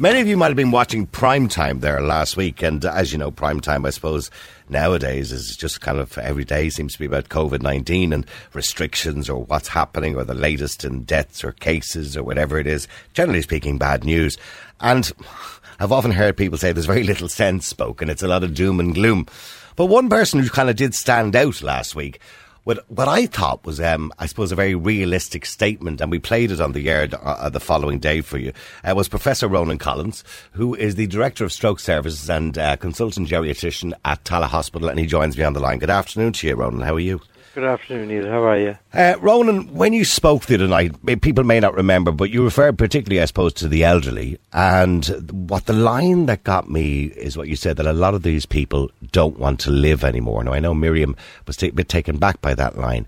Many of you might have been watching prime time there last week, and uh, as you know, prime time, I suppose, nowadays is just kind of every day seems to be about COVID 19 and restrictions or what's happening or the latest in deaths or cases or whatever it is. Generally speaking, bad news. And I've often heard people say there's very little sense spoken, it's a lot of doom and gloom. But one person who kind of did stand out last week what what I thought was, um, I suppose, a very realistic statement, and we played it on the air uh, the following day for you. Uh, was Professor Ronan Collins, who is the director of stroke services and uh, consultant geriatrician at Tallaght Hospital, and he joins me on the line. Good afternoon to you, Ronan. How are you? Good afternoon, Niall. How are you? Uh, Ronan, when you spoke the other night, people may not remember, but you referred particularly, I suppose, to the elderly. And what the line that got me is what you said that a lot of these people don't want to live anymore. Now, I know Miriam was a bit taken back by that line.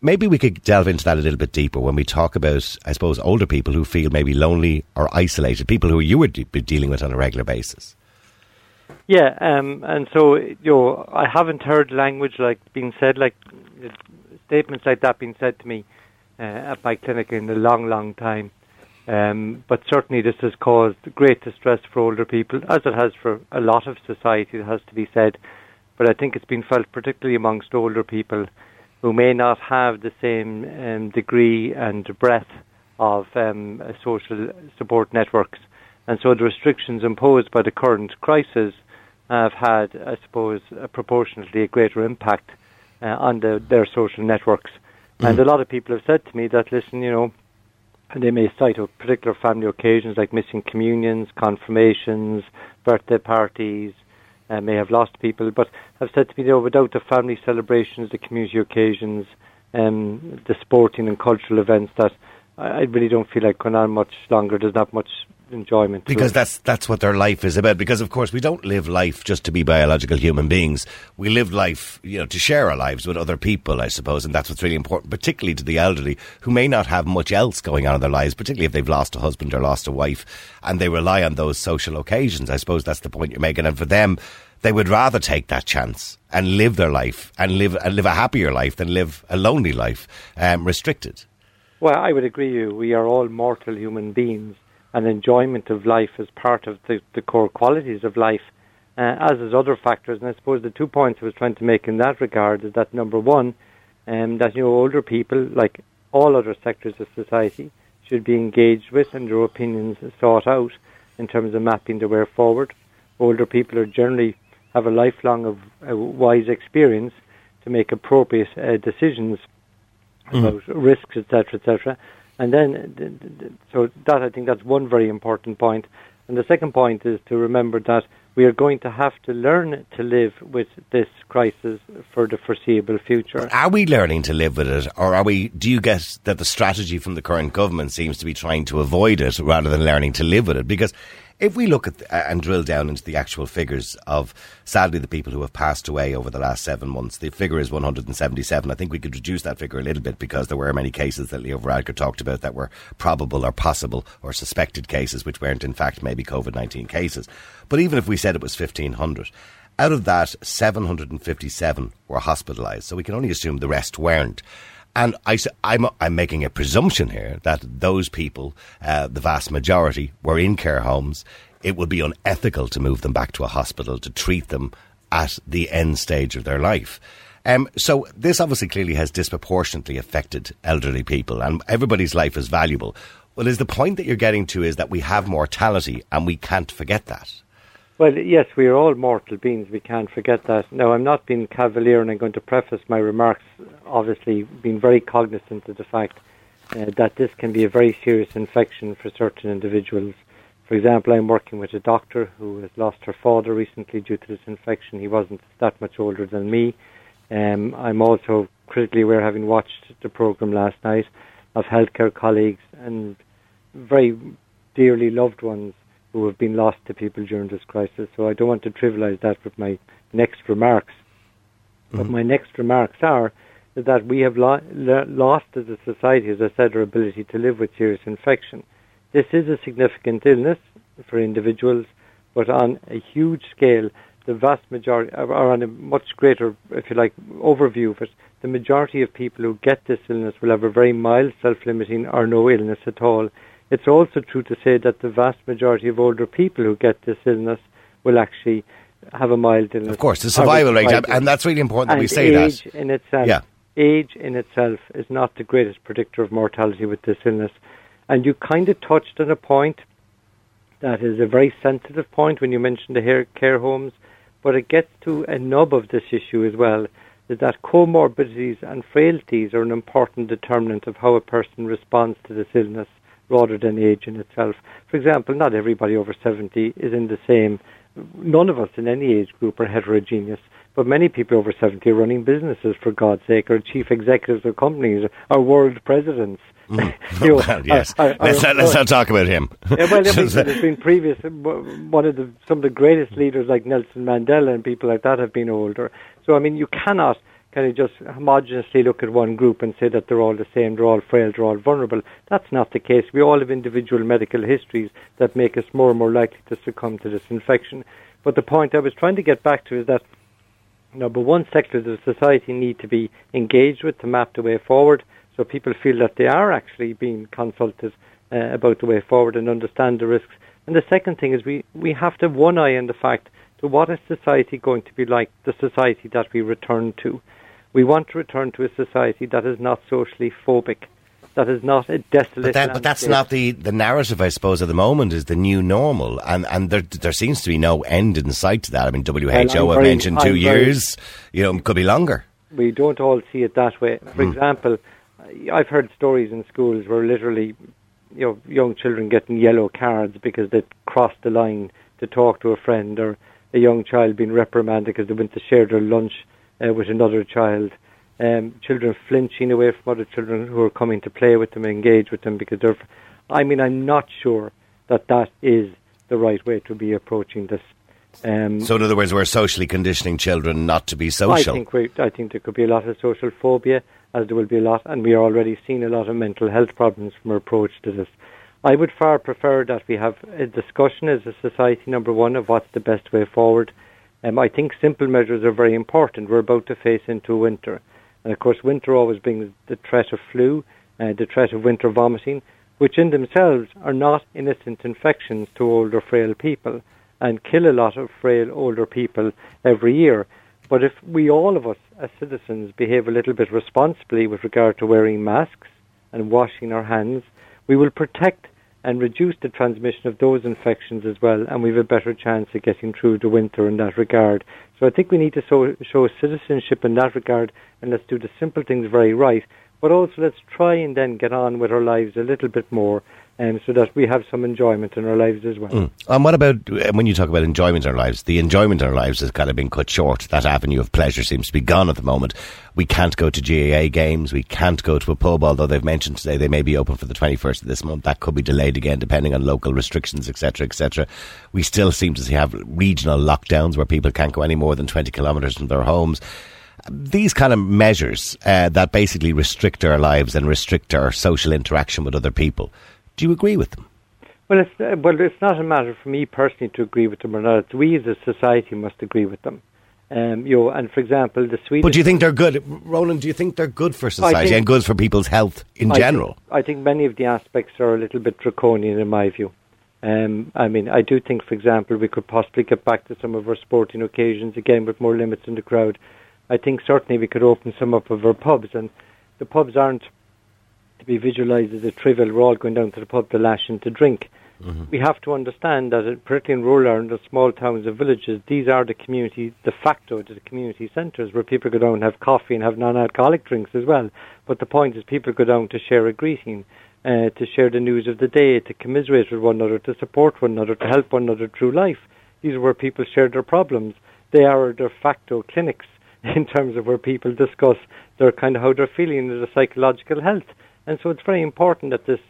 Maybe we could delve into that a little bit deeper when we talk about, I suppose, older people who feel maybe lonely or isolated, people who you would be dealing with on a regular basis. Yeah, um, and so you know, I haven't heard language like being said like statements like that being said to me uh, at my clinic in a long, long time. Um, but certainly this has caused great distress for older people, as it has for a lot of society, it has to be said. But I think it's been felt particularly amongst older people who may not have the same um, degree and breadth of um, social support networks. And so the restrictions imposed by the current crisis have had, I suppose, a proportionately a greater impact uh, on the, their social networks. Mm. And a lot of people have said to me that, listen, you know, and they may cite particular family occasions like missing communions, confirmations, birthday parties, uh, may have lost people, but have said to me, you know, without the family celebrations, the community occasions, um, the sporting and cultural events, that I, I really don't feel like going on much longer. There's not much enjoyment. Because that's that's what their life is about. Because of course we don't live life just to be biological human beings. We live life, you know, to share our lives with other people, I suppose, and that's what's really important, particularly to the elderly who may not have much else going on in their lives, particularly if they've lost a husband or lost a wife, and they rely on those social occasions. I suppose that's the point you're making, and for them. They would rather take that chance and live their life and live and live a happier life than live a lonely life, um, restricted. Well, I would agree. You, we are all mortal human beings, and enjoyment of life as part of the, the core qualities of life, uh, as is other factors. And I suppose the two points I was trying to make in that regard is that number one, um, that you know older people, like all other sectors of society, should be engaged with and their opinions sought out in terms of mapping the way forward. Older people are generally have a lifelong of uh, wise experience to make appropriate uh, decisions mm. about risks, etc., etc. And then, uh, so that I think that's one very important point. And the second point is to remember that we are going to have to learn to live with this crisis for the foreseeable future. Are we learning to live with it, or are we? Do you guess that the strategy from the current government seems to be trying to avoid it rather than learning to live with it? Because if we look at the, and drill down into the actual figures of, sadly, the people who have passed away over the last seven months, the figure is 177. I think we could reduce that figure a little bit because there were many cases that Leo Varadkar talked about that were probable or possible or suspected cases, which weren't in fact maybe COVID 19 cases. But even if we said it was 1,500, out of that, 757 were hospitalised. So we can only assume the rest weren't. And I, I'm, I'm making a presumption here that those people, uh, the vast majority, were in care homes. It would be unethical to move them back to a hospital to treat them at the end stage of their life. Um, so this obviously clearly has disproportionately affected elderly people, and everybody's life is valuable. Well, is the point that you're getting to is that we have mortality, and we can't forget that. Well, yes, we are all mortal beings. We can't forget that. Now, I'm not being cavalier, and I'm going to preface my remarks, obviously, being very cognizant of the fact uh, that this can be a very serious infection for certain individuals. For example, I'm working with a doctor who has lost her father recently due to this infection. He wasn't that much older than me. Um, I'm also critically aware, having watched the program last night, of healthcare colleagues and very dearly loved ones who have been lost to people during this crisis. So I don't want to trivialize that with my next remarks. Mm-hmm. But my next remarks are that we have lo- lost as a society, as I said, our ability to live with serious infection. This is a significant illness for individuals, but on a huge scale, the vast majority, or on a much greater, if you like, overview of it, the majority of people who get this illness will have a very mild self-limiting or no illness at all It's also true to say that the vast majority of older people who get this illness will actually have a mild illness. Of course, the survival rate, and that's really important that and we say age that. in itself, Yeah. age in itself is not the greatest predictor of mortality with this illness. And you kind of touched on a point that is a very sensitive point when you mentioned the hair care homes, but it gets to a nub of this issue as well. Is that comorbidities and frailties are an important determinant of how a person responds to this illness rather than age in itself. For example, not everybody over 70 is in the same, none of us in any age group are heterogeneous. But many people over 70 are running businesses, for God's sake, or chief executives of companies, or world presidents. Mm. You know, well, yes. I- I- let's, not, let's not talk about him. yeah, well, I mean, there's been previous one of the some of the greatest leaders like Nelson Mandela and people like that have been older. So I mean, you cannot kind of just homogeneously look at one group and say that they're all the same, they're all frail, they're all vulnerable. That's not the case. We all have individual medical histories that make us more and more likely to succumb to this infection. But the point I was trying to get back to is that number one sector of society need to be engaged with to map the way forward so people feel that they are actually being consulted uh, about the way forward and understand the risks. And the second thing is we, we have to have one eye on the fact to what is society going to be like, the society that we return to. We want to return to a society that is not socially phobic, that is not a desolate But, that, but that's not the, the narrative, I suppose, at the moment is the new normal. And, and there, there seems to be no end in sight to that. I mean, WHO I'm have mentioned 2 I'm very- years. You know, it could be longer. we don't all see it that way. For hmm. example, I've heard stories in schools where literally, you know, young children getting yellow cards because they crossed the line to talk to a friend, or a young child being reprimanded because they went to share their lunch uh, with another child. Um, children flinching away from other children who are coming to play with them, engage with them because they're. I mean, I'm not sure that that is the right way to be approaching this. Um, So, in other words, we're socially conditioning children not to be social. I think we, I think there could be a lot of social phobia, as there will be a lot, and we are already seeing a lot of mental health problems from our approach to this. I would far prefer that we have a discussion as a society, number one, of what's the best way forward. Um, I think simple measures are very important. We're about to face into winter, and of course, winter always brings the threat of flu, uh, the threat of winter vomiting, which in themselves are not innocent infections to older, frail people, and kill a lot of frail older people every year. But if we, all of us as citizens, behave a little bit responsibly with regard to wearing masks and washing our hands, we will protect and reduce the transmission of those infections as well, and we have a better chance of getting through the winter in that regard. So I think we need to show, show citizenship in that regard, and let's do the simple things very right, but also let's try and then get on with our lives a little bit more, um, so that we have some enjoyment in our lives as well. And what about uh, when you talk about enjoyment in our lives? The enjoyment in our lives has kind of been cut short. That avenue of pleasure seems to be gone at the moment. We can't go to GAA games. We can't go to a pub, although they've mentioned today they may be open for the 21st of this month. That could be delayed again, depending on local restrictions, etc., etc. We still seem to have regional lockdowns where people can't go any more than 20 kilometres from their homes. These kind of measures uh, that basically restrict our lives and restrict our social interaction with other people. Do you agree with them? Well, it's uh, well, it's not a matter for me personally to agree with them or not. It's we as a society must agree with them. Um, you know, and for example, the Swedish. But do you think they're good, Ronan? Do you think they're good for society and good for people's health in I general? Think, I think many of the aspects are a little bit draconian in my view. Um, I mean, I do think, for example, we could possibly get back to some of our sporting occasions again with more limits in the crowd. I think certainly we could open some up of our pubs, and the pubs aren't to be visualised as a trivial. We're all going down to the pub to lash and to drink. We have to understand that, particularly in rural Ireland, the small towns and villages, these are the community, de facto, the community centres where people go down and have coffee and have non-alcoholic drinks as well. But the point is, people go down to share a greeting, uh, to share the news of the day, to commiserate with one another, to support one another, to help one another through life. These are where people share their problems. They are de facto clinics in terms of where people discuss their kind of how they're feeling and their psychological health. And so it's very important that this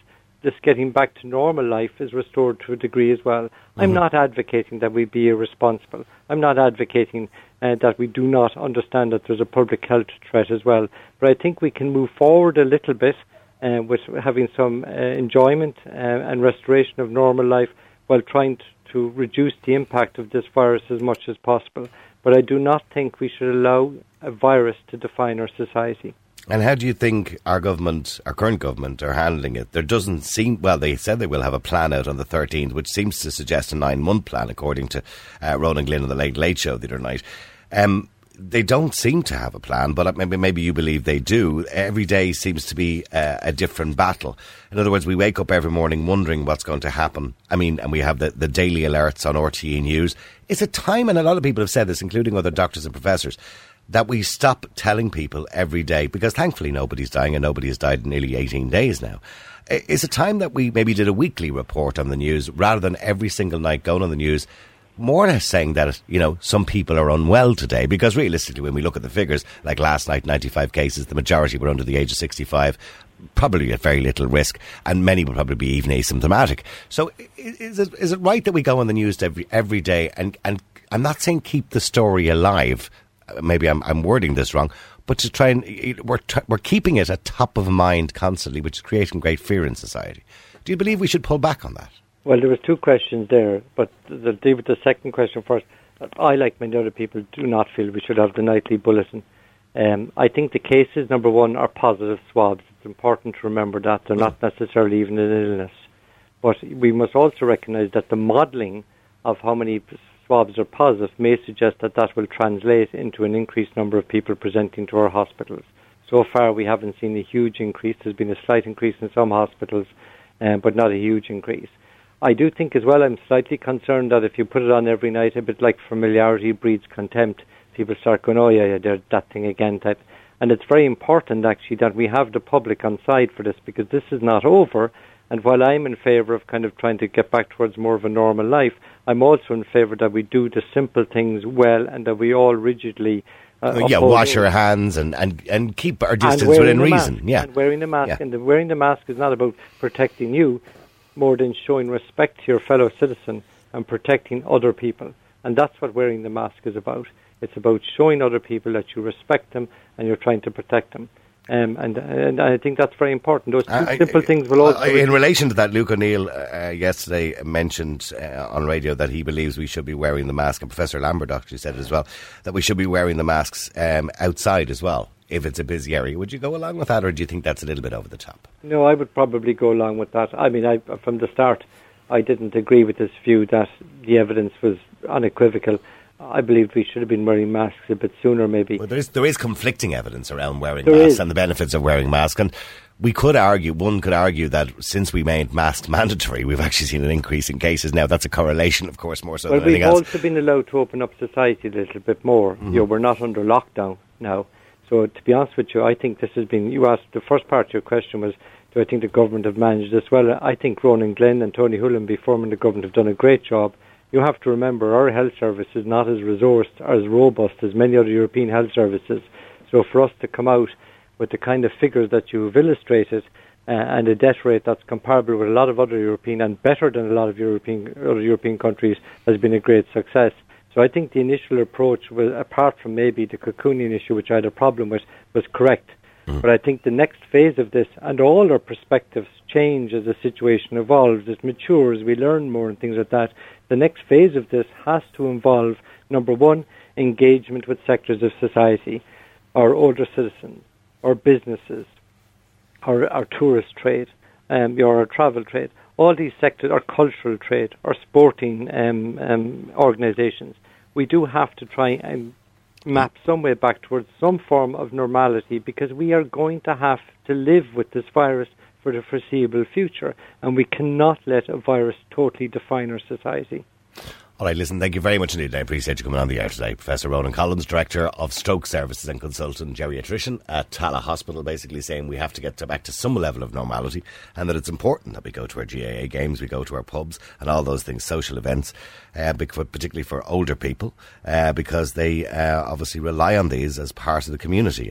this getting back to normal life is restored to a degree as well. I'm not advocating that we be irresponsible. I'm not advocating uh, that we do not understand that there's a public health threat as well. But I think we can move forward a little bit uh, with having some uh, enjoyment uh, and restoration of normal life while trying t- to reduce the impact of this virus as much as possible. But I do not think we should allow a virus to define our society. And how do you think our government, our current government, are handling it? There doesn't seem, well, they said they will have a plan out on the 13th, which seems to suggest a nine month plan, according to uh, Ronan Glynn on the Late Late Show the other night. Um, they don't seem to have a plan, but maybe maybe you believe they do. Every day seems to be uh, a different battle. In other words, we wake up every morning wondering what's going to happen. I mean, and we have the, the daily alerts on RTE News. It's a time, and a lot of people have said this, including other doctors and professors, that we stop telling people every day because thankfully nobody's dying and nobody has died in nearly 18 days now. It's a time that we maybe did a weekly report on the news rather than every single night going on the news more or less saying that, you know, some people are unwell today because realistically, when we look at the figures, like last night, 95 cases, the majority were under the age of 65, probably at very little risk, and many will probably be even asymptomatic. So is it, is it right that we go on the news every, every day and, and I'm not saying keep the story alive, maybe I'm, I'm wording this wrong, but to try and, we're, we're keeping it at top of mind constantly, which is creating great fear in society. Do you believe we should pull back on that? Well, there was two questions there, but the the second question first. I, like many other people, do not feel we should have the nightly bulletin. Um, I think the cases, number one, are positive swabs. It's important to remember that they're not necessarily even an illness. But we must also recognise that the modelling of how many swabs are positive may suggest that that will translate into an increased number of people presenting to our hospitals. So far, we haven't seen a huge increase. There's been a slight increase in some hospitals, um, but not a huge increase. I do think as well, I'm slightly concerned that if you put it on every night, a bit like familiarity breeds contempt, people start going, oh, yeah, yeah, that thing again type. And it's very important, actually, that we have the public on side for this because this is not over. And while I'm in favour of kind of trying to get back towards more of a normal life, I'm also in favour that we do the simple things well and that we all rigidly. Uh, yeah, wash our hands and, and, and keep our distance within reason. Mask, yeah, and wearing the mask. Yeah. And the, wearing the mask is not about protecting you more than showing respect to your fellow citizen and protecting other people. And that's what wearing the mask is about. It's about showing other people that you respect them and you're trying to protect them. Um, and, and I think that's very important. Those two uh, simple I, things will also. Uh, in relation to that, Luke O'Neill uh, yesterday mentioned uh, on radio that he believes we should be wearing the mask, and Professor Lambert actually said as well that we should be wearing the masks um, outside as well if it's a busy area. Would you go along with that, or do you think that's a little bit over the top? No, I would probably go along with that. I mean, I, from the start, I didn't agree with this view that the evidence was unequivocal. I believed we should have been wearing masks a bit sooner, maybe. Well, there is there is conflicting evidence around wearing there masks is. and the benefits of wearing masks, and we could argue, one could argue that since we made masks mandatory, we've actually seen an increase in cases. Now, that's a correlation, of course, more so well, than anything else. We've also been allowed to open up society a little bit more. Mm-hmm. You know, we're not under lockdown now. So to be honest with you, I think this has been. You asked the first part of your question was, do I think the government have managed this well? I think Ronan Glynn and Tony Holohan before him the government have done a great job. You have to remember our health service is not as resourced or as robust as many other European health services. So for us to come out with the kind of figures that you've illustrated uh, and a death rate that's comparable with a lot of other European and better than a lot of European other European countries has been a great success. So I think the initial approach, was, apart from maybe the cocooning issue, which I had a problem with, was correct. Mm. But I think the next phase of this, and all our perspectives change as the situation evolves, it matures, we learn more and things like that. The next phase of this has to involve, number one, engagement with sectors of society, our older citizens, our businesses, our, our tourist trade, um, our travel trade all these sectors, our cultural trade, our sporting um, um, organisations, we do have to try and map some way back towards some form of normality because we are going to have to live with this virus for the foreseeable future, and we cannot let a virus totally define our society. All right, listen, thank you very much indeed. I appreciate you coming on the air today. Professor Ronan Collins, Director of Stroke Services and Consultant Geriatrician at Tallaght Hospital, basically saying we have to get to back to some level of normality and that it's important that we go to our GAA games, we go to our pubs and all those things, social events, uh, particularly for older people, uh, because they uh, obviously rely on these as part of the community.